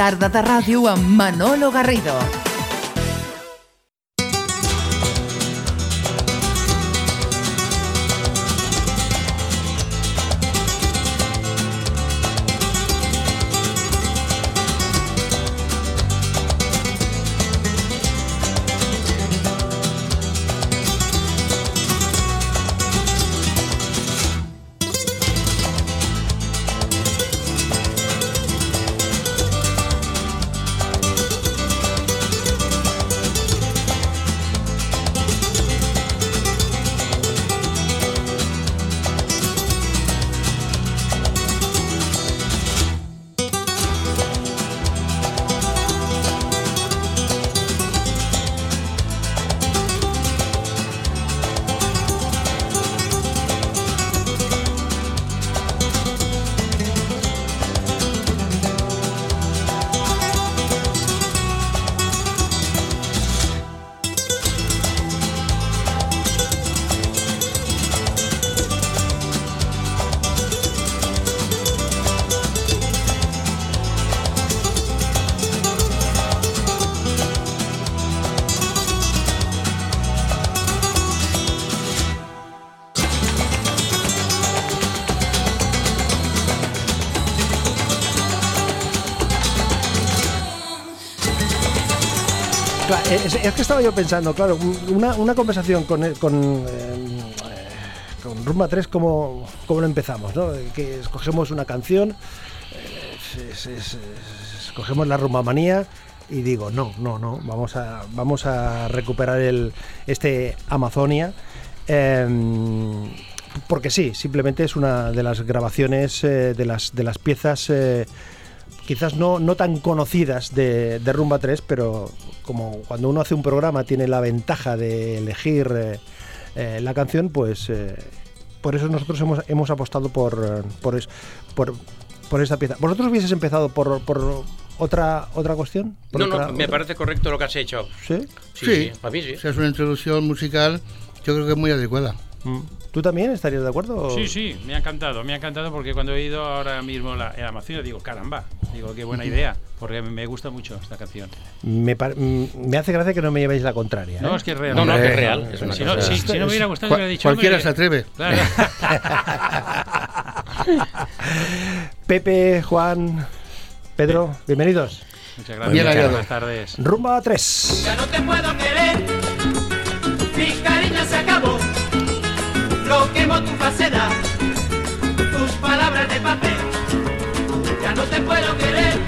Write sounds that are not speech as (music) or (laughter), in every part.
tarda de ràdio amb Manolo Garrido. Es, es que estaba yo pensando, claro, una, conversación con, eh, eh, Rumba 3, ¿cómo, cómo lo empezamos? ¿no? Que escogemos una canción, eh, es- es- es- escogemos la rumba manía y digo, no, no, no, vamos a, vamos a recuperar el, este Amazonia. em, porque sí, simplemente es una de las grabaciones, eh, de, las, de las piezas eh, quizás no, no tan conocidas de, de Rumba 3, pero como cuando uno hace un programa tiene la ventaja de elegir eh, eh, la canción, pues eh, por eso nosotros hemos, hemos apostado por, eh, por, es- por, por esta pieza. ¿Vosotros hubieses empezado por, por otra, otra cuestión? ¿Por No, no, me otra? parece correcto lo que has hecho. ¿Sí? Sí, sí, para mí sí. Si es una introducción musical, yo creo que es muy adecuada. Mm. ¿Tú también estarías de acuerdo? o- Sí, sí, me ha encantado, me ha encantado porque cuando he oído ahora mismo la, el Amazonia digo, caramba, digo, qué buena idea, porque me gusta mucho esta canción. Me, par- mm, me hace gracia que no me llevéis la contraria. No, ¿eh? es que es real. No, no, que es real. Es una Si cosa- no, si, si no me hubiera gustado, Cual- hubiera dicho. cualquiera hombre, se atreve. (laughs) Claro. (laughs) Pepe, Juan, Pedro, bienvenidos. Muchas gracias. Bien hallado. Buenas tardes. Rumba 3. Ya no te puedo querer, mi cariño se acabó. Tu falsedad,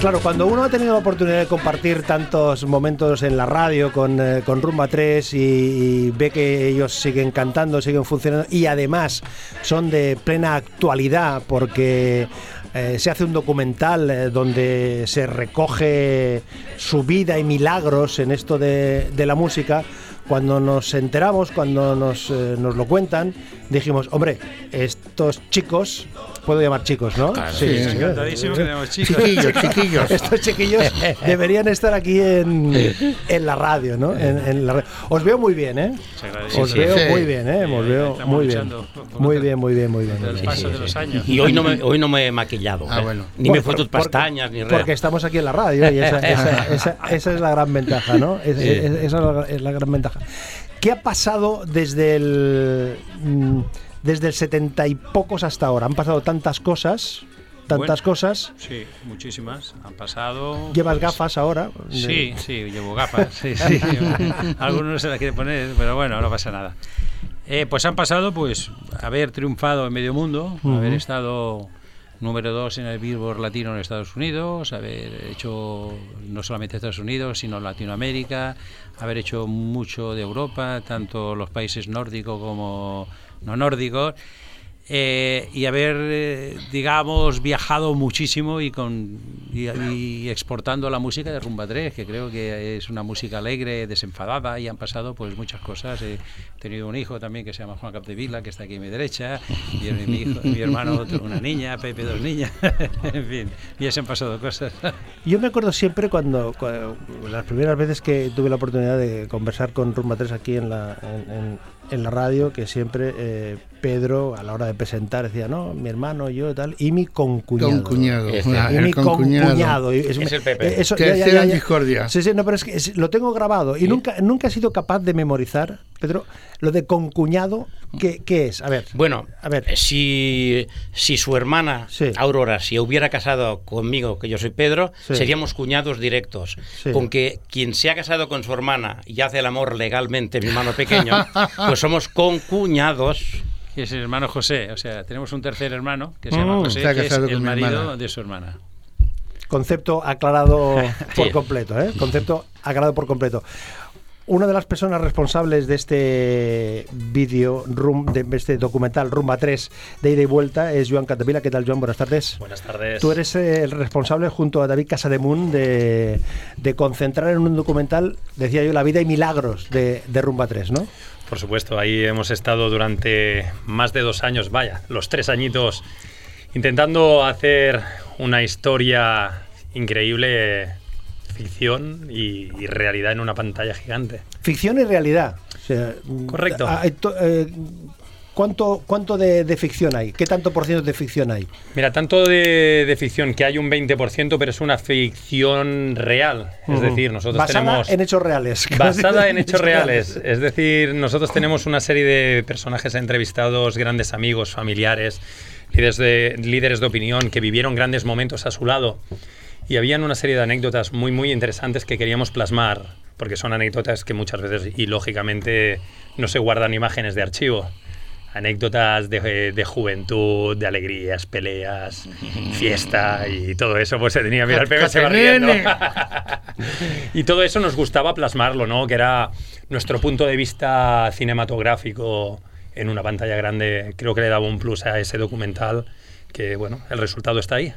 Claro, cuando uno ha tenido la oportunidad de compartir tantos momentos en la radio con, eh, con Rumba 3 y, ve que ellos siguen cantando, siguen funcionando y además son de plena actualidad porque eh, se hace un documental eh, donde se recoge su vida y milagros en esto de, de la música, cuando nos enteramos, cuando nos, nos lo cuentan, dijimos, hombre, estos chicos, puedo llamar chicos, ¿no? Claro, sí, Encantadísimo que tenemos chicos. Chiquillos, (laughs) chiquillos. Estos chiquillos deberían estar aquí en, en la radio, ¿no? En, en la ra- Os veo muy bien, ¿eh? Os sí, veo sí. muy bien, ¿eh? Sí, Os veo estamos muy bien. Muy bien, muy bien, muy bien. de los años. Y hoy no me, hoy no me he maquillado. Ah, ¿eh? bueno. Ni me he puesto pestañas, ni Porque nada. estamos aquí en la radio y esa, esa- esa- esa es la gran ventaja, ¿no? Es- Sí. es- esa es la, es la gran ventaja. ¿Qué ha pasado desde el mm, desde el setenta y pocos hasta ahora? Han pasado tantas cosas, tantas Bueno. cosas. Sí, muchísimas. Han pasado. Llevas pues, gafas ahora. Sí, sí, llevo gafas. Sí, sí. (laughs) Algunos se las quieren poner, pero bueno, no pasa nada. Eh, pues han pasado, pues, haber triunfado en medio mundo, haber estado número dos en el Billboard Latino en Estados Unidos, haber hecho no solamente Estados Unidos, sino Latinoamérica, haber hecho mucho de Europa, tanto los países nórdicos como no nórdicos. Eh, y haber, eh, digamos, viajado muchísimo y, con, y, y exportando la música de Rumba 3, que creo que es una música alegre, desenfadada, y han pasado pues muchas cosas. He tenido un hijo también que se llama Juan Capdevila, que está aquí a mi derecha, y mi, hijo- mi hermano otro, una niña, Pepe dos niñas, (laughs) en fin, ya se han pasado cosas. (laughs) Yo me acuerdo siempre cuando, cua- las primeras veces que tuve la oportunidad de conversar con Rumba 3 aquí en, la, en, en- en la radio que siempre eh, Pedro, a la hora de presentar, decía, no, mi hermano, yo y tal, y mi concuñado. Concuñado. Este. Ah, Y el mi concuñado. concuñado. Y Es el Pepe. Eso, Que ya, ya, ya, ya. discordia. Sí, sí, no, pero es que es- lo tengo grabado y nunca, nunca he sido capaz de memorizar, Pedro, lo de concuñado, ¿qué, qué es? A ver. Bueno, A ver. si, si su hermana Sí. Aurora si hubiera casado conmigo, que yo soy Pedro, Sí. seríamos cuñados directos. Sí. Con que quien se ha casado con su hermana y hace el amor legalmente, mi hermano pequeño, (laughs) pues somos concuñados. Que es el hermano José. O sea, tenemos un tercer hermano que se llama Mm, José, está que es casado el marido hermana. de su hermana. Concepto aclarado (laughs) por Sí. completo, ¿eh? Concepto aclarado por completo. Una de las personas responsables de este vídeo, de este documental Rumba 3 de ida y vuelta es Joan Catavila. ¿Qué tal, Joan? Buenas tardes. Buenas tardes. Tú eres el responsable, junto a David Casademun, de, de concentrar en un documental, decía yo, la vida y milagros de, de Rumba 3, ¿no? Por supuesto, ahí hemos estado durante más de dos años, vaya, los tres añitos, intentando hacer una historia increíble, ficción y, y realidad en una pantalla gigante. Ficción y realidad. O sea, Correcto. ah, hay to- eh, ¿Cuánto, cuánto de, de ficción hay? ¿Qué tanto por ciento de ficción hay? Mira, tanto de, de ficción que hay un 20%, pero es una ficción real. Es Ujú. decir, nosotros Basada tenemos... en hechos reales. (laughs) Basada en (laughs) hechos reales. Es decir, nosotros tenemos una serie de personajes entrevistados, grandes amigos, familiares, líderes de, líderes de opinión que vivieron grandes momentos a su lado. Y habían una serie de anécdotas muy, muy interesantes que queríamos plasmar, porque son anécdotas que muchas veces y lógicamente no se guardan imágenes de archivo. Anécdotas de, de juventud, de alegrías, peleas, (laughs) fiesta y todo eso, pues se tenía, mira, el Pepe se va riendo. (laughs) Y todo eso nos gustaba plasmarlo, ¿no? Que era nuestro punto de vista cinematográfico en una pantalla grande. Creo que le daba un plus a ese documental, que bueno, el resultado está ahí.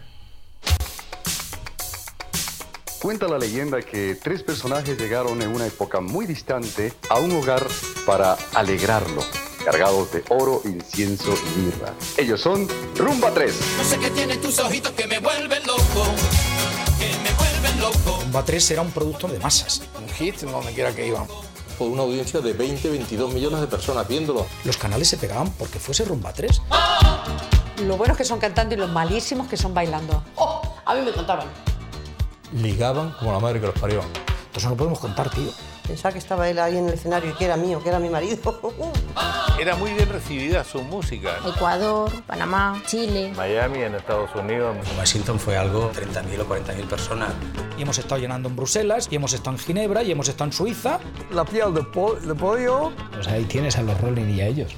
Cuenta la leyenda que tres personajes llegaron en una época muy distante a un hogar para alegrarlo, cargados de oro, incienso y mirra. Ellos son Rumba 3. No sé qué tienen tus ojitos que me vuelven loco, que me vuelven loco. Rumba 3 era un producto de masas. Un hit donde quiera que iban. por una audiencia de 20, 22 millones de personas viéndolo. Los canales se pegaban porque fuese Rumba 3. Lo buenos que son cantando y los malísimos que son bailando. ¡Oh! A mí me contaban. Ligaban como la madre que los parió. Eso no lo podemos contar, tío. Pensaba que estaba él ahí en el escenario y que era mío, que era mi marido. (laughs) Era muy bien recibida su música. Ecuador, Panamá, Chile. Miami, en Estados Unidos. Washington fue algo 30.000 o 40.000 personas. Y hemos estado llenando en Bruselas, y hemos estado en Ginebra, y hemos estado en Suiza. La piel de, po de pollo. Pues ahí tienes a los Rolling y a ellos.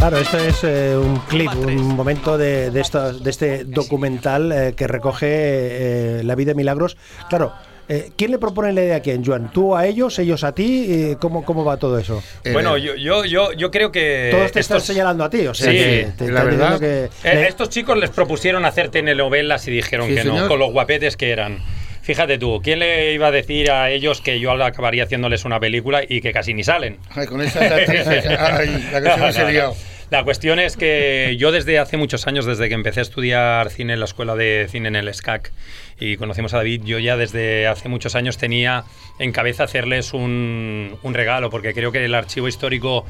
Claro, esto es eh, un clip, un momento de, de, de este documental eh, que recoge eh, la vida de Milagros. Claro, eh, ¿quién le propone la idea a quién, Joan? ¿Tú a ellos, ellos a ti? Eh, ¿cómo, ¿Cómo va todo eso? Bueno, yo, yo, yo, yo creo que. Todos te están señalando a ti, o sea, Sí, que te la están verdad. que- Eh, estos chicos les propusieron hacer telenovelas y dijeron Sí, que no, con los guapetes que eran. Fíjate tú, ¿quién le iba a decir a ellos que yo acabaría haciéndoles una película y que casi ni salen? Ay, con actrices, (laughs) ay, la que se me ha liado. La cuestión es que yo desde hace muchos años, desde que empecé a estudiar cine en la escuela de cine en el SCAC y conocimos a David, yo ya desde hace muchos años tenía en cabeza hacerles un, un regalo, porque creo que el archivo histórico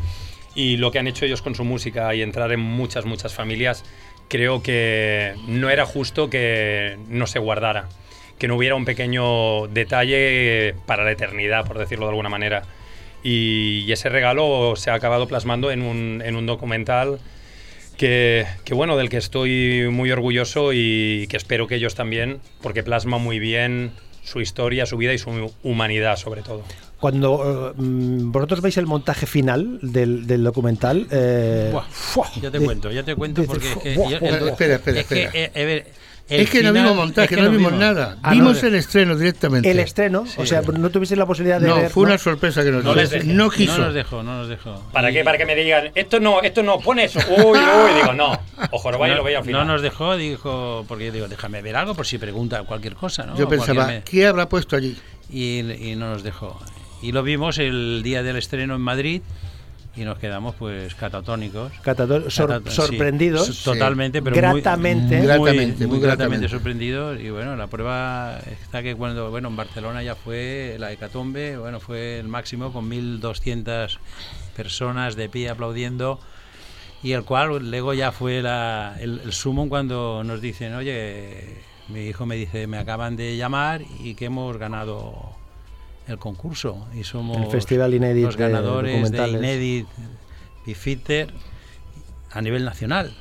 y lo que han hecho ellos con su música y entrar en muchas, muchas familias, creo que no era justo que no se guardara, que no hubiera un pequeño detalle para la eternidad, por decirlo de alguna manera. Y, y ese regalo se ha acabado plasmando en un, en un documental que, que, bueno, del que estoy muy orgulloso y que espero que ellos también, porque plasma muy bien su historia, su vida y su humanidad sobre todo. Cuando mm, vosotros veis el montaje final del, del documental, eh, Buah, ¡fua! ya te de- cuento, ya te cuento de- porque es que ¡fua! yo- ¡fua! el- Espera, espera, es que, espera. eh, el Es que no final- vimos montaje, es que no vimos vimos. nada. Ah, vimos no, el estreno directamente. el estreno, o sea, no tuvisteis la posibilidad de no, ver. fue ¿no? una sorpresa que nos No dejé. No No quiso. nos dejó, no nos dejó. ¿Para Y- qué? Para que me digan, esto no, esto no, pone eso. Uy, uy, digo, no. Ojo, lo vaya y lo veía al no, final. no nos dejó, dijo, porque yo digo, déjame ver algo por si pregunta cualquier cosa, ¿no? Yo pensaba, me- ¿qué habrá puesto allí? y, y no nos dejó. Y lo vimos el día del estreno en Madrid y nos quedamos pues catatónicos. Catato- sor- sorprendidos. totalmente, pero Gratamente. muy, muy, Gratamente, muy muy gratamente gratamente. sorprendidos. Y bueno, la prueba está que cuando, bueno, en Barcelona ya fue la hecatombe, bueno, fue el máximo con 1.200 personas de pie aplaudiendo y el cual luego ya fue la, el, el sumo cuando nos dicen, oye, mi hijo me dice, me acaban de llamar y que hemos ganado el concurso y somos El Festival Inédit los de ganadores de, documentales. Inédit Bifitter a nivel nacional.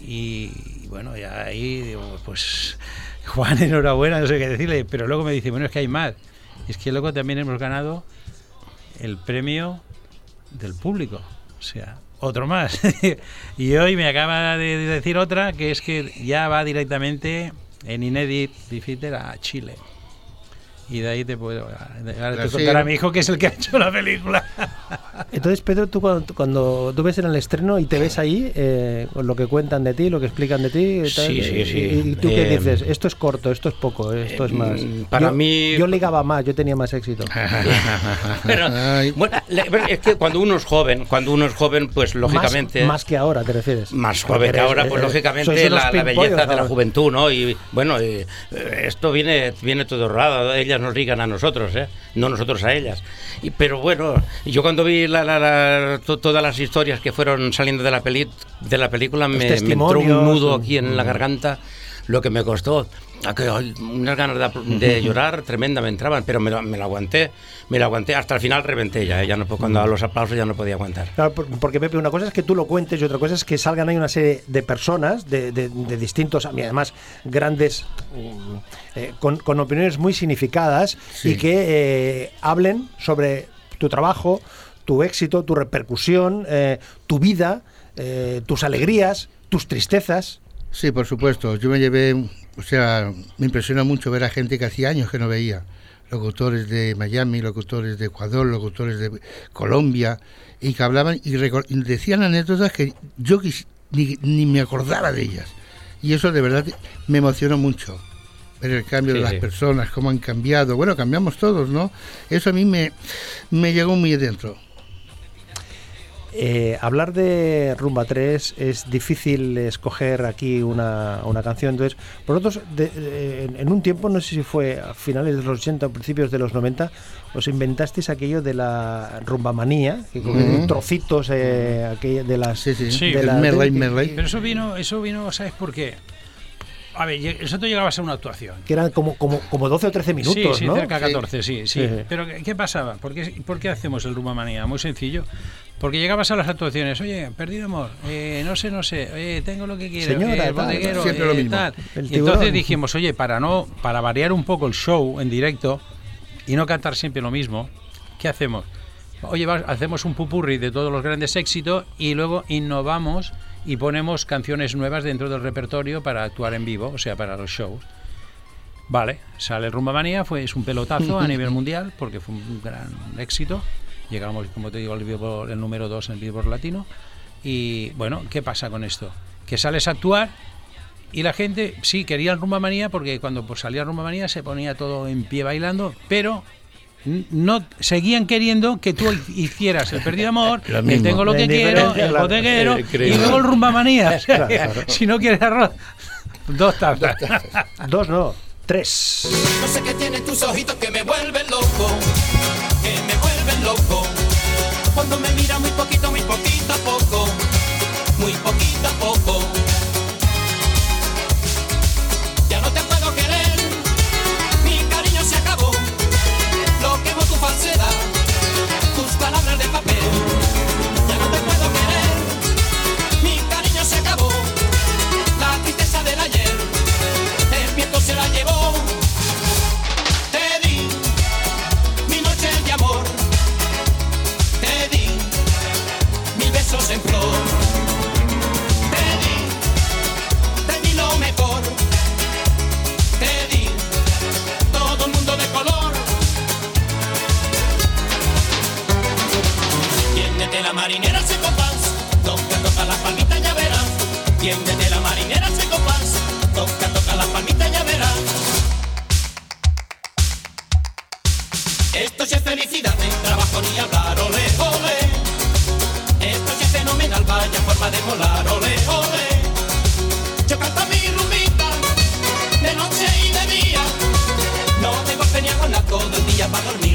Y bueno, ya ahí digo, pues (laughs) Juan, enhorabuena, no sé qué decirle, pero luego me dice, bueno, es que hay más. Y es que luego también hemos ganado el premio del público. O sea, otro más. (laughs) y hoy me acaba de decir otra, que es que ya va directamente en Inédit Bifitter a Chile. Y de ahí te puedo. Ahora te Así contará es. mi hijo que es el que ha hecho la película. (laughs) Entonces, Pedro, tú cuando, cuando tú ves en el estreno y te ves ahí, eh, lo que cuentan de ti, lo que explican de ti, tal, Sí, sí, y- sí. ¿y tú qué Eh, dices? Esto es corto, esto es poco, esto es más. para Yo- mí- Yo ligaba más, yo tenía más éxito. (laughs) Pero, bueno, es que cuando uno es joven, cuando uno es joven, pues lógicamente. Más, más que ahora, ¿te refieres? Más joven que ahora, pues eh, lógicamente la, la belleza de la juventud, ¿no? Y bueno, y, eh, esto viene, viene todo rodado, ellas nos ligan a nosotros, ¿eh? No nosotros a ellas. Y, pero bueno, yo cuando vi la, la- la- to- todas las historias que fueron saliendo de la, peli, de la película, me, me entró un nudo aquí en la mm. garganta, lo que me costó. A que, ay, unas ganas de, de (laughs) llorar tremenda me entraban, pero me lo, me lo aguanté, me lo aguanté, hasta el final reventé ya, ¿eh? ya no, cuando a los aplausos ya no podía aguantar. Claro, porque Pepe, una cosa es que tú lo cuentes y otra cosa es que salgan ahí una serie de personas de, de- de distintos, además grandes, mm, eh, con, con opiniones muy significadas Sí. y que eh, hablen sobre tu trabajo, tu éxito, tu repercusión, eh, tu vida, eh, tus alegrías, tus tristezas. Sí, por supuesto. Yo me llevé, o sea, me impresiona mucho ver a gente que hacía años que no veía. Locutores de Miami, locutores de Ecuador, locutores de Colombia, y que hablaban y, y decían anécdotas que yo quis- ni, ni me acordaba de ellas. Y eso de verdad me emocionó mucho. Ver el cambio Sí, de las sí. personas, cómo han cambiado. Bueno, cambiamos todos, ¿no? Eso a mí me, me llegó muy dentro. Eh, hablar de Rumba 3 es difícil escoger aquí una, una canción. Entonces, vosotros, de- de- en, en un tiempo, no sé si fue a finales de los 80 o principios de los 90, os inventasteis aquello de la rumba manía, que Ujú. trocitos eh, aquella de las. Sí, de la- Merlay, de- Merlay. Pero eso vino, eso vino, ¿sabes por qué? A ver, eso te llegaba a ser una actuación. que eran como, como, como 12 o 13 minutos, sí, sí, ¿no? cerca de 14, sí, sí. Sí. Pero ¿qué, qué pasaba? ¿Por qué, por qué hacemos el Rumba Manía? Muy sencillo. Porque llegabas a las actuaciones, oye, perdido amor, eh, no sé, no sé, eh, tengo lo que quiero, Señora, eh, el tal, bodeguero, siempre lo eh, mismo. tal. El Y entonces dijimos, oye, para no, para variar un poco el show en directo y no cantar siempre lo mismo, ¿qué hacemos? Oye, va- hacemos un pupurri de todos los grandes éxitos y luego innovamos y ponemos canciones nuevas dentro del repertorio para actuar en vivo, o sea, para los shows. Vale, sale Rumba Manía, fue, es un pelotazo a nivel (laughs) mundial porque fue un gran éxito. Llegamos, como te digo, al Billboard- el número 2 en el Billboard Latino. Y bueno, ¿qué pasa con esto? Que sales a actuar y la gente sí quería Rumba Manía porque cuando pues, salía Rumba Manía se ponía todo en pie bailando, pero no seguían queriendo que tú hicieras el perdido amor, el tengo lo que quiero, el bodeguero Eh, y luego el rumba manía. (laughs) Claro, claro. (laughs) si no quieres arroz, dos tazas. Dos, no, tres. No sé qué tienen tus ojitos que me vuelven loco, que me vuelven loco. Cuando me mira muy poquito para dormirme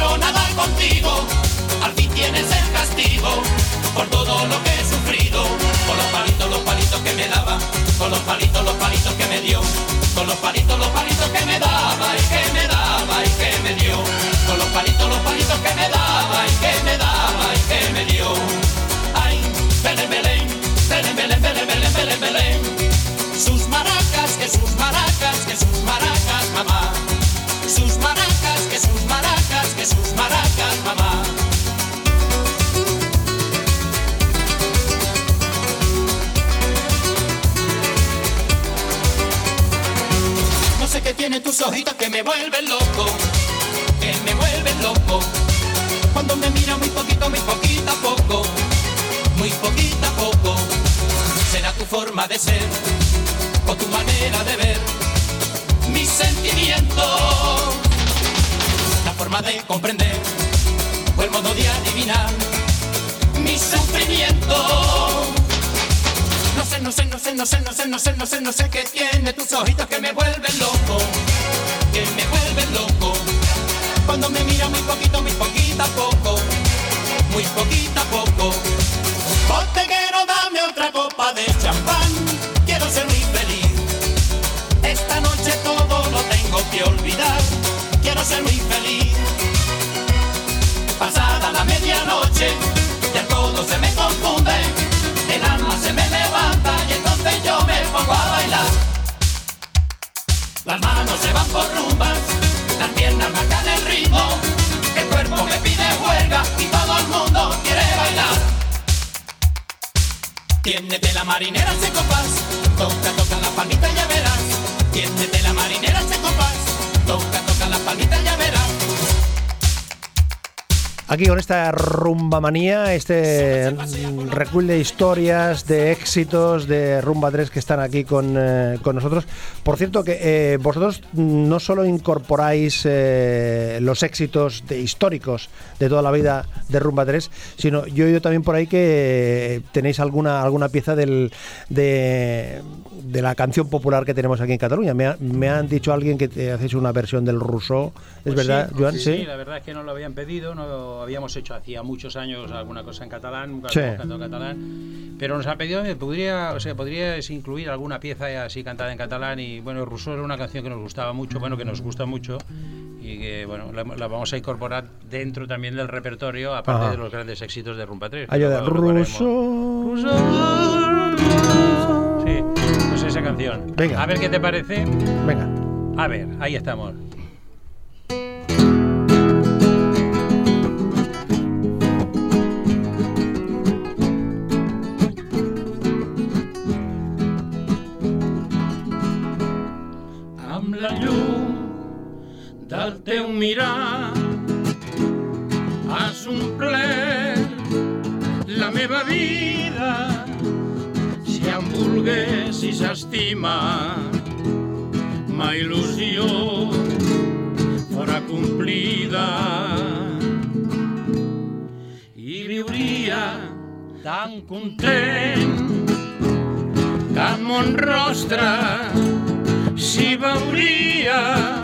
quiero nadar contigo. Al fin tienes el castigo por todo lo que he sufrido. Con los palitos, los palitos que me daba. Con los palitos, los palitos que me dio. Con los palitos, los palitos que me daba y que me daba y que me dio. Con los palitos, los palitos que me daba y que me daba y que me dio. Ay, Belén, Belén, Belén, Belén, Belén, Belén, Belén, Sus maracas, que sus maracas, que sus maracas. Sus maracas, mamá. No sé qué tiene tus ojitos que me vuelven loco, que me vuelven loco. Cuando me mira muy poquito, muy poquito a poco, muy poquito a poco. Será tu forma de ser o tu manera de ver mis sentimientos. De comprender o el modo de adivinar mi sufrimiento. No sé, no sé, no sé, no sé, no sé, no sé, no sé, no sé qué tiene tus ojitos que me vuelven loco, que me vuelven loco. Cuando me mira muy poquito, muy poquito a poco, muy poquito a poco. Botellero, dame otra copa de champán, quiero ser muy feliz. Esta noche todo lo tengo que olvidar, quiero ser muy feliz. Medianoche, ya todo se me confunde, el alma se me levanta y entonces yo me pongo a bailar. Las manos se van por rumbas, las piernas marcan el ritmo, el cuerpo me pide juerga y todo el mundo quiere bailar. Tiéndete la marinera se compás, toca, toca la palmita ya verás. Tiéndete la marinera se compás, toca, toca la palmita ya verás. Aquí con esta rumba manía, este recuil de historias, de éxitos de Rumba 3 que están aquí con, eh, con nosotros. Por cierto, que eh, vosotros no solo incorporáis eh, los éxitos de, históricos de toda la vida de Rumba 3, sino yo he oído también por ahí que tenéis alguna, alguna pieza del, de, de la canción popular que tenemos aquí en Cataluña. Me, ha- me han dicho alguien que te hacéis una versión del Rousseau. ¿Es Pues verdad, sí, Joan? Sí, la verdad es que no lo habían pedido, no habíamos hecho hacía muchos años alguna cosa en catalán, nunca Sí. cantado en catalán, pero nos ha pedido, eh, podría, o sea, podrías incluir alguna pieza así cantada en catalán y bueno, Rousseau era una canción que nos gustaba mucho, bueno, que nos gusta mucho y que bueno, la, la vamos a incorporar dentro también del repertorio, aparte Ajá. de los grandes éxitos de Rumba 3. Ayuda, lo Rousseau. Sí, pues esa canción. Venga. A ver qué te parece. Venga. A ver, ahí estamos. Del teu mirar. Has omplert la meva vida si em volguessis estimar ma il·lusió fora complida. I viuria tan content que en mon rostre s'hi veuria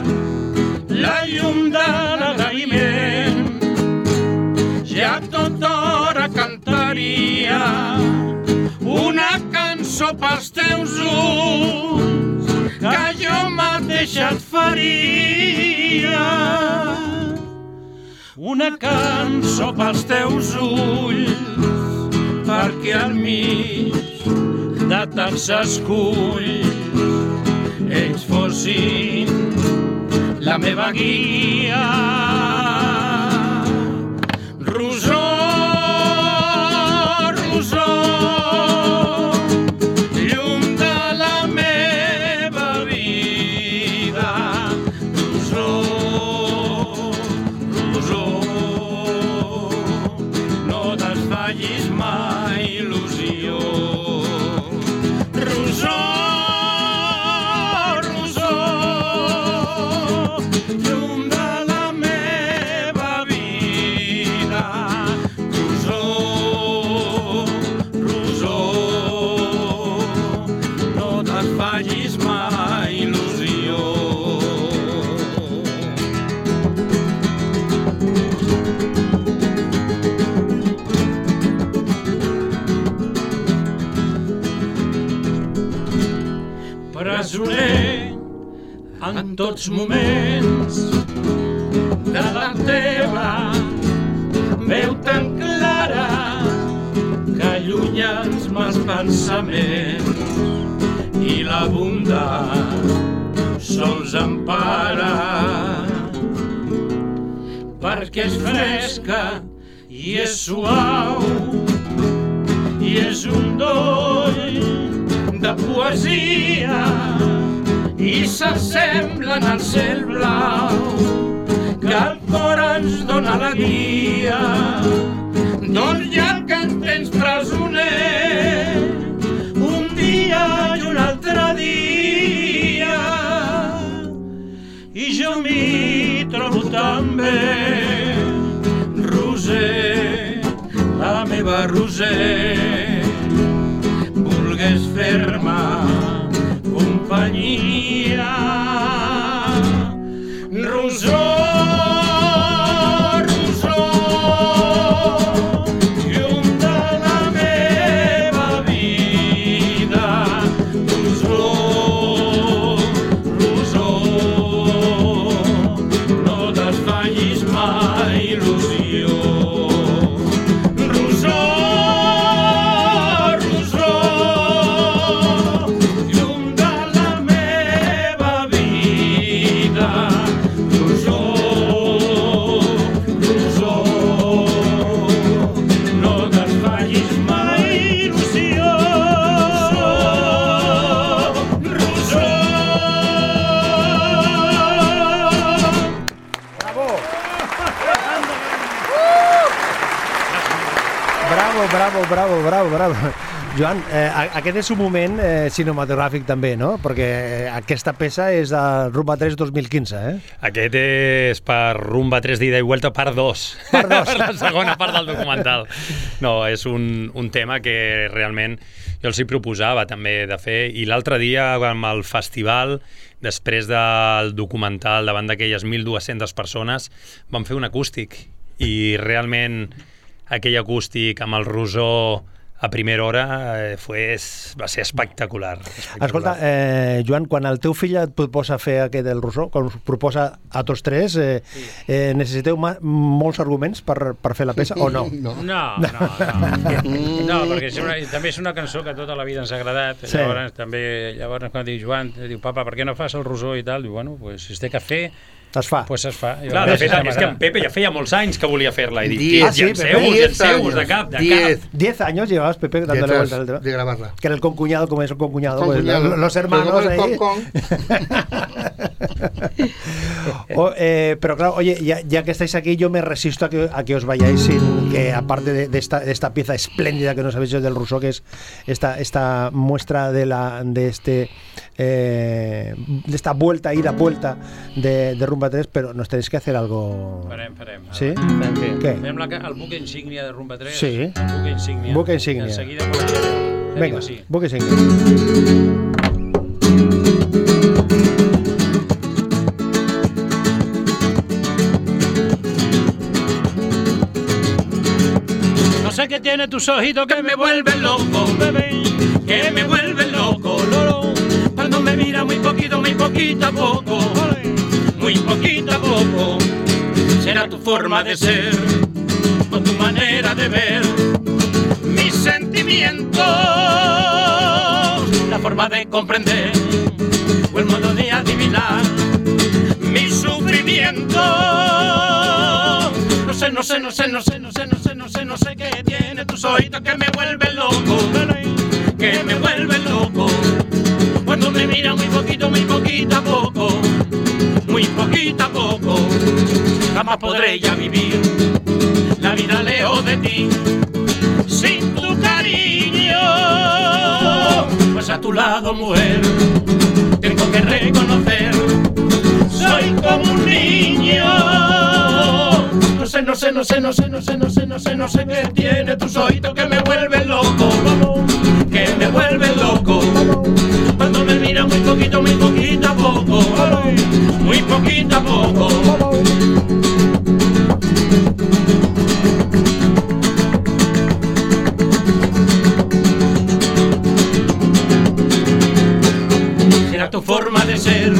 la llum de l'agraïment. Ja tota hora cantaria una cançó pels teus ulls que jo mateix et faria. Una cançó pels teus ulls perquè al mig de tants esculls ells fossin la meva guia. Presoner en tots moments. De la teva veu tan clara que allunya els meus pensaments i la bondat sols empara perquè és fresca i és suau i és un doll de poesia i s'assemblen al cel blau que el cor ens dona alegria. Doncs ja que en tens presoner un dia i un altre dia. I jo m'hi trobo també Roser, la meva Roser sigues ferma companyia. Rosó Bravo, bravo, bravo. Joan, eh, aquest és un moment eh, cinematogràfic també, no? Perquè eh, aquesta peça és de Rumba 3 2015, eh? Aquest és per Rumba 3 d'ida i vuelta part 2. Part 2. (laughs) la segona part del documental. No, és un, un tema que realment jo els hi proposava també de fer i l'altre dia amb el festival després del documental davant d'aquelles 1.200 persones vam fer un acústic i realment aquell acústic amb el rosó a primera hora eh, fue, va ser espectacular. espectacular. Escolta, eh, Joan, quan el teu fill et proposa fer aquest del Rousseau, quan us proposa a tots tres, eh, eh, necessiteu molts arguments per, per fer la peça o no? No, no, no. No, perquè és una, també és una cançó que tota la vida ens ha agradat. Sí. Llavors, també, llavors quan diu Joan, diu, papa, per què no fas el rosó i tal? Diu, bueno, pues, si es té que fer, es fa. Pues es fa. Clar, de fet, és que en Pepe ja feia molts anys que volia fer-la. I dic, Diez. ah, Ah, sí, llanceu-vos, Pepe. llanceu-vos de cap, de cap. 10 años llevabas, Pepe, dándole vueltas al tema. de grabarla. Que era el concuñado, como es el concuñado, pues, Concuñado. los- los hermanos ahí. (laughs) O, eh, pero claro, oye, ya, ya que estáis aquí, yo me resisto a que, a que os vayáis sin que, aparte de, de esta, de esta pieza espléndida que nos habéis hecho del Rousseau, que es esta, esta muestra de, la, de, este, eh, de esta vuelta, ida, vuelta de, de Rumba 3, pero nos tenéis que hacer algo. Farem, farem. Sí? Què? Fem la, el buc insígnia de Rumba 3. Sí. Buc insígnia. Buc insígnia. De seguida començarem. Diu així. buque insignia. No sé qué tiene tus ojitos que me vuelven loco, bebé, que me vuelven loco, lolo. Cuando me mira muy poquito, muy poquito a poco, muy poquito a poco. Será tu forma de ser o tu manera de ver mis sentimientos, la forma de comprender o el modo de adivinar mi sufrimiento. No sé, no sé, no sé, no sé, no sé, no sé, no sé, no sé qué tiene tus ojitos que me vuelven loco, que me vuelven loco. Cuando me mira muy poquito, muy poquito a poco, muy poquito a poco, jamás podré ya vivir la vida lejos de ti, sin tu cariño. Pues a tu lado, mujer, tengo que reconocer soy como un niño. No sé, no sé, no sé, no sé, no sé, no sé, no sé, no sé qué tiene tus ojitos que me vuelven poquito poco. sea tu forma de ser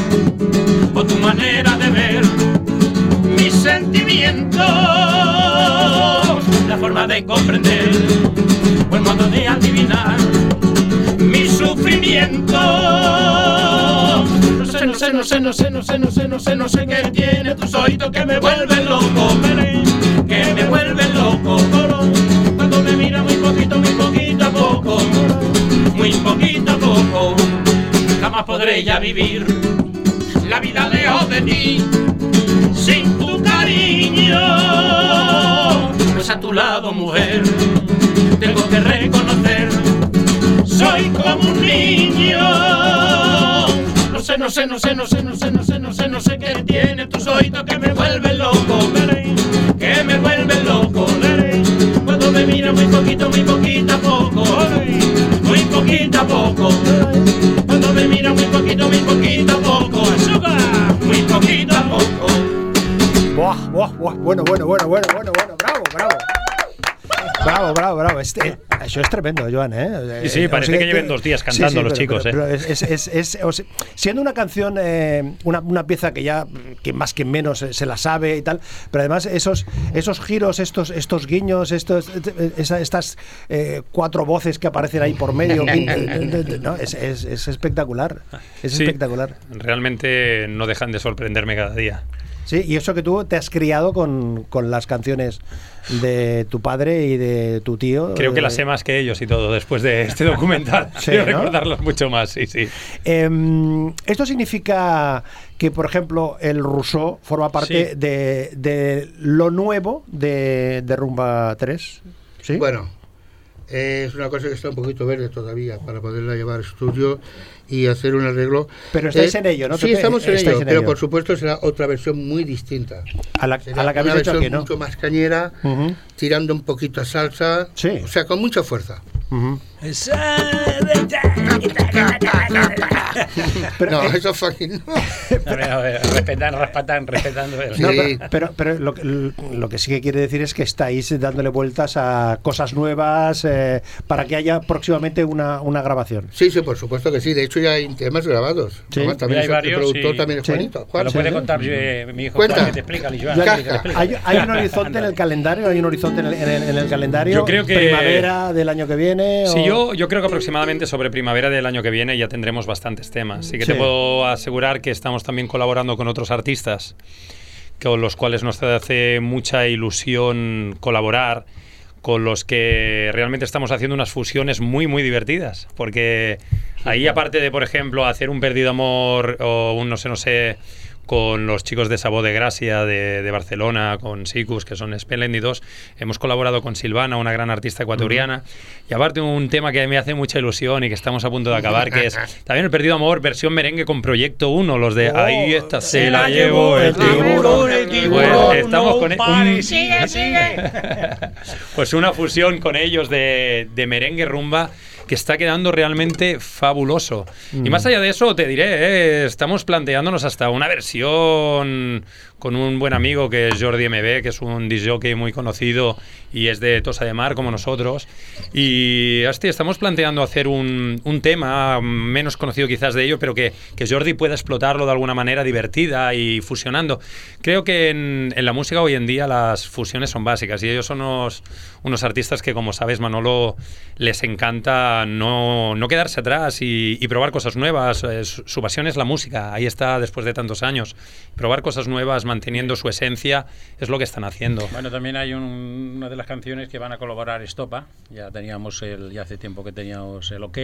o tu manera de ver mis sentimientos, la forma de comprender o el modo de adivinar mi sufrimiento. No sé, no sé, no sé, no sé, no sé, no sé, qué tiene tus oídos que me vuelven loco, que me vuelven loco. Cuando me mira muy poquito, muy poquito a poco, muy poquito a poco, jamás podré ya vivir la vida lejos de ti, sin tu cariño. Pues a tu lado, mujer, tengo que reconocer, soy como un niño. No sé, no sé, no sé, no sé, no sé, no sé, no sé, qué tiene tus oídos que me vuelven loco, que me vuelven loco. Cuando me mira muy poquito, muy poquito poco, muy poquito poco. Cuando me mira muy poquito, muy poquito poco, muy poquito poco. Buah, buah. Bueno, bueno, bueno, bueno, bueno, bueno. Bravo, bravo. Bravo. Este, eso es tremendo, Joan, ¿eh? Sí, sí, Eh, parece o sea que lleven dos días cantando los pero- chicos, pero- ¿eh? pero es, es- es- o sea, siendo una canción, eh, una, una pieza que ya, que más que menos eh, se la sabe y tal, pero además esos, esos giros, estos, estos guiños, estos, eh, esa- estas eh, cuatro voces que aparecen ahí por medio, (laughs) ¿no? es, es- es espectacular. Es Sí, espectacular. Realmente no dejan de sorprenderme cada día. Sí, y eso que tú te has criado con, con las canciones de tu padre y de tu tío. Creo que eh, las sé más que ellos y todo después de este documental. (laughs) Sí, Quiero ¿no? recordarlos mucho más, sí, sí. Em, esto significa que, por ejemplo, el Rousseau forma parte Sí. de, de lo nuevo de, de Rumba 3. ¿Sí? Bueno, eh, es una cosa que está un poquito verde todavía para poderla llevar a estudio y hacer un arreglo. Pero estáis Eh, en ello, ¿no? Sí, estamos en ello, en pero ello. por supuesto será otra versión muy distinta. A la, Será a la que una habéis hecho versión aquí, ¿no? mucho más cañera, Ujú, tirando un poquito a salsa, o sea, con mucha fuerza. ujú. (laughs) no, eso fucking no. (laughs) A ver, respetan, respetan, respetando. el- No, pero, pero, pero lo, que- lo que sí que quiere decir es que estáis dándole vueltas a cosas nuevas eh, para que haya próximamente una, una grabación. Sí, sí, por supuesto que sí. De hecho, ya hay temas grabados. Sí. Además, también Mira, hay es- el varios, productor sí. también es Sí. Juanito. Me Juan, lo puede ¿sí? contar eh, mi hijo Cuenta. Juan, que te explica, Joan. Ya, explica, explica. hay, hay un horizonte en el calendario, hay un horizonte en el, en el- en el calendario. Yo creo que- primavera del año que viene. Sí, o- yo, yo creo que aproximadamente sobre primavera del año que viene ya tendremos bastantes temas. Sí que Sí. te puedo asegurar que estamos también colaborando con otros artistas con los cuales nos hace mucha ilusión colaborar, con los que realmente estamos haciendo unas fusiones muy, muy divertidas. Porque ahí, aparte de, por ejemplo, hacer un perdido amor o un no sé, no sé, con los chicos de Sabó de Gracia de, de Barcelona, con Sicus, que son espléndidos. Hemos colaborado con Silvana, una gran artista ecuatoriana. Y aparte un tema que me hace mucha ilusión y que estamos a punto de acabar, que es también el Perdido Amor, versión merengue con Proyecto 1, los de Oh, Ahí está, se la llevó el tiburón. Pues estamos con e- un- sigue, (laughs) sigue. pues una fusión con ellos de, de merengue rumba que está quedando realmente fabuloso. Y Mm. más allá de eso, te diré, eh, estamos planteándonos hasta una versión con un buen amigo que es Jordi MB, que es un disjockey muy conocido y es de Tosa de Mar como nosotros. Y hostia, estamos planteando hacer un, un tema menos conocido quizás de ello, pero que, que Jordi pueda explotarlo de alguna manera divertida y fusionando. Creo que en, en la música hoy en día las fusiones son básicas y ellos son unos, unos artistas que, como sabes, Manolo, les encanta no, no quedarse atrás y, y probar cosas nuevas. Eh, Su, su pasión es la música, ahí está después de tantos años. Probar cosas nuevas, manteniendo su esencia, es lo que están haciendo. Bueno, también hay un- una de las canciones que van a colaborar Estopa. Ya teníamos el, ya hace tiempo que teníamos el OK.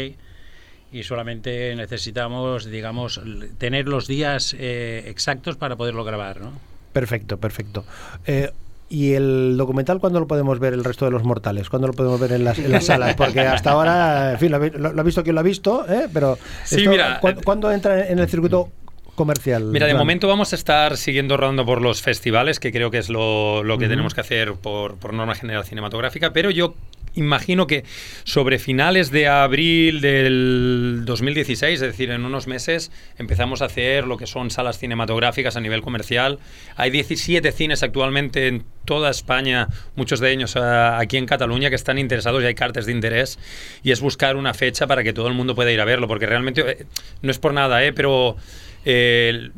Y solamente necesitamos, digamos, tener los días eh, exactos para poderlo grabar, ¿no? Perfecto, perfecto. Eh, ¿Y el documental cuándo lo podemos ver el resto de los mortales? ¿Cuándo lo podemos ver en las, en las salas? Porque hasta ahora, en fin, lo, ha vi- lo- lo ha visto quien lo ha visto, ¿eh? pero Sí, esto, mira, ¿cuándo, cuándo entra en el circuito comercial? Mira, de momento vamos a estar siguiendo rodando por los festivales, que creo que es lo, lo que Ujú. tenemos que hacer por, por norma general cinematográfica, pero yo imagino que sobre finales de abril del 2016, es decir, en unos meses, empezamos a hacer lo que son salas cinematográficas a nivel comercial. Hay 17 cines actualmente en toda España, muchos de ellos ah, aquí en Cataluña, que están interesados y hay cartas de interés. Y es buscar una fecha para que todo el mundo pueda ir a verlo, porque realmente eh, no es por nada, ¿eh? pero eh,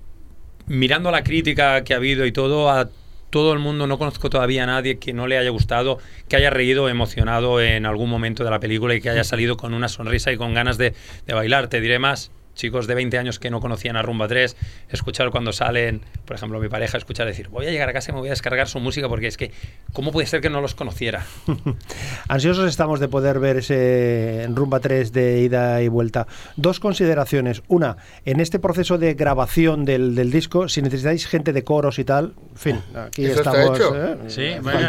mirando la crítica que ha habido y todo, a todo el mundo, no conozco todavía a nadie que no le haya gustado, que haya reído, emocionado en algún momento de la película y que haya salido con una sonrisa y con ganas de, de bailar. Te diré más, chicos de 20 años que no conocían a Rumba 3, escuchar cuando salen, por ejemplo, mi pareja, escuchar decir, voy a llegar a casa y me voy a descargar su música porque es que, ¿cómo puede ser que no los conociera? (laughs) Ansiosos estamos de poder ver ese Rumba 3 de ida y vuelta. Dos consideraciones. Una, en este proceso de grabación del, del disco, si necesitáis gente de coros y tal, en fin, aquí ¿Eso está estamos. hecho? ¿eh? Sí, bueno.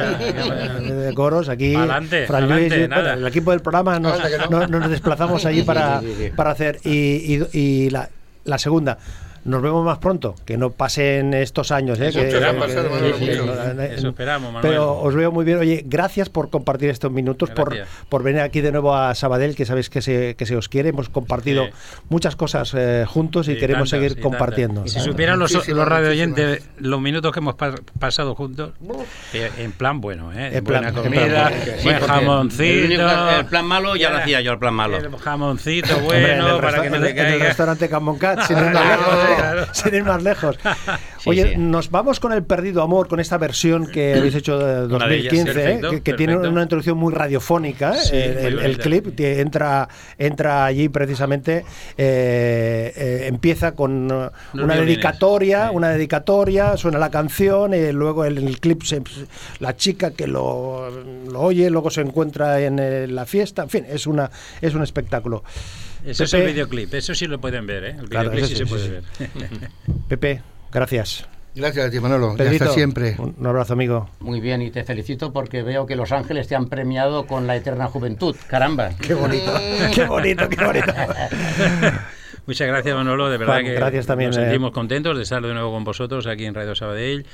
de coros, aquí. Pa'lante, Fran Luis, nada. el equipo del programa nos, no. no- nos desplazamos allí para, Sí, sí, sí. para hacer. Y, y- y la, la segunda. Nos vemos más pronto, que no pasen estos años. ¿eh? Eso que- esperamos, que- Manuel, Eso esperamos, Manuel. Pero os veo muy bien. Oye, gracias por compartir estos minutos, por, Gracias. por venir aquí de nuevo a Sabadell, que sabéis que se, que se os quiere. Hemos compartido Sí. muchas cosas eh, juntos y Sí, queremos tantas, seguir y compartiendo. Y si supieran los, Muchísimas, los radio oyentes los minutos que hemos pa- pasado juntos, que en plan bueno, ¿eh? En plan- Buena en plan comida. Sí, buen porque jamoncito. el plan malo ya lo hacía yo, el plan malo. El jamoncito Hombre, en bueno el para que no en te el- en restaurante Camoncat, sin ir más Claro, lejos. ¿Eh? claro. (laughs) Sin ir más lejos. (laughs) Sí, Oye, sí. nos vamos con el Perdido Amor, con esta versión que habéis hecho de Una de ellas, 2015, ¿eh? perfecto, que, que tiene una introducción muy radiofónica. ¿eh? Sí, el, muy el- el bonita. clip que entra, entra allí precisamente, eh, eh, empieza con una dedicatoria, una dedicatoria, suena la canción, y luego el, el clip, se- la chica que lo, lo oye, luego se encuentra en eh, la fiesta, en fin, es, una, es un espectáculo. Eso es el videoclip, eso sí lo pueden ver, ¿eh? El Claro, videoclip eso sí, sí, se puede sí, ver. (laughs) Pepe, gracias. Gracias a ti, Manolo. Pedrito, hasta siempre. Un un abrazo, amigo. Muy bien, y te felicito porque veo que Los Ángeles te han premiado con la eterna juventud. Caramba. (laughs) Qué bonito, qué bonito, qué (laughs) bonito. Muchas gracias, Manolo. De verdad Juan, que gracias también, nos eh. sentimos contentos de estar de nuevo con vosotros aquí en Radio Sabadell.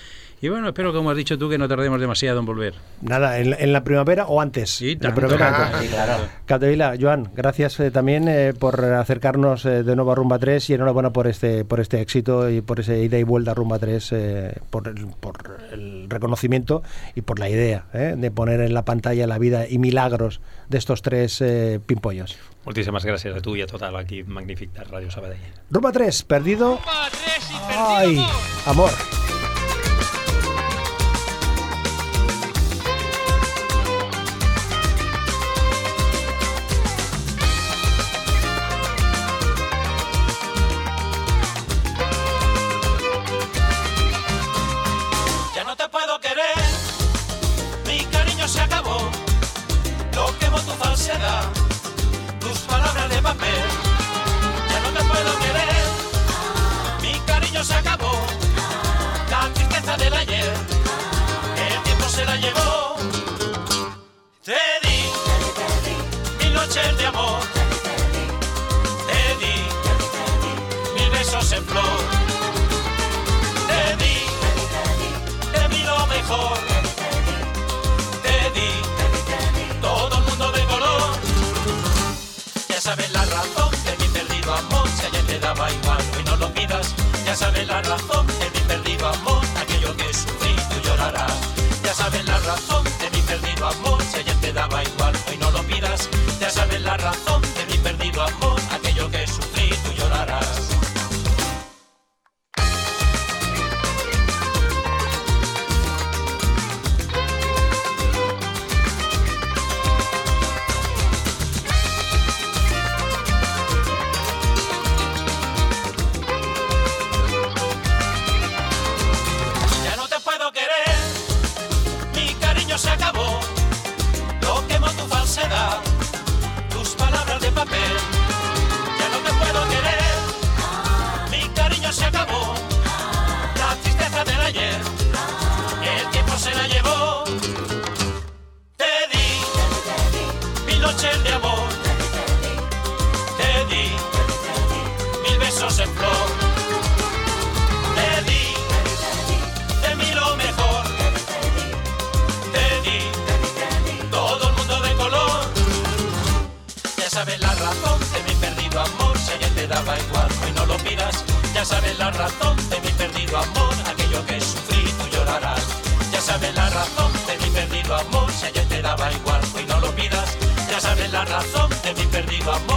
Y bueno, espero, como has dicho tú, que no tardemos demasiado en volver. Nada, en, la- en la primavera o antes. Sí, la primavera Ah, antes. (laughs) sí, claro. Capdevila, Joan, gracias eh, también eh, por acercarnos eh, de nuevo a Rumba 3 y enhorabuena por este por este éxito y por ese ida y vuelta a Rumba 3, eh, por, el, por el reconocimiento y por la idea eh, de poner en la pantalla la vida y milagros de estos tres eh, pimpollos. Muchísimas gracias a tú y a total aquí magnífica Radio Sabadell. Rumba 3, perdido. Ay, amor. Ya y no lo pidas. Ya sabes la razón de mi perdido amor, aquello que sufrí tú llorarás. Ya sabes la razón de mi perdido amor, si ayer te daba igual, y no lo pidas. Ya sabes la razón de mi perdido amor.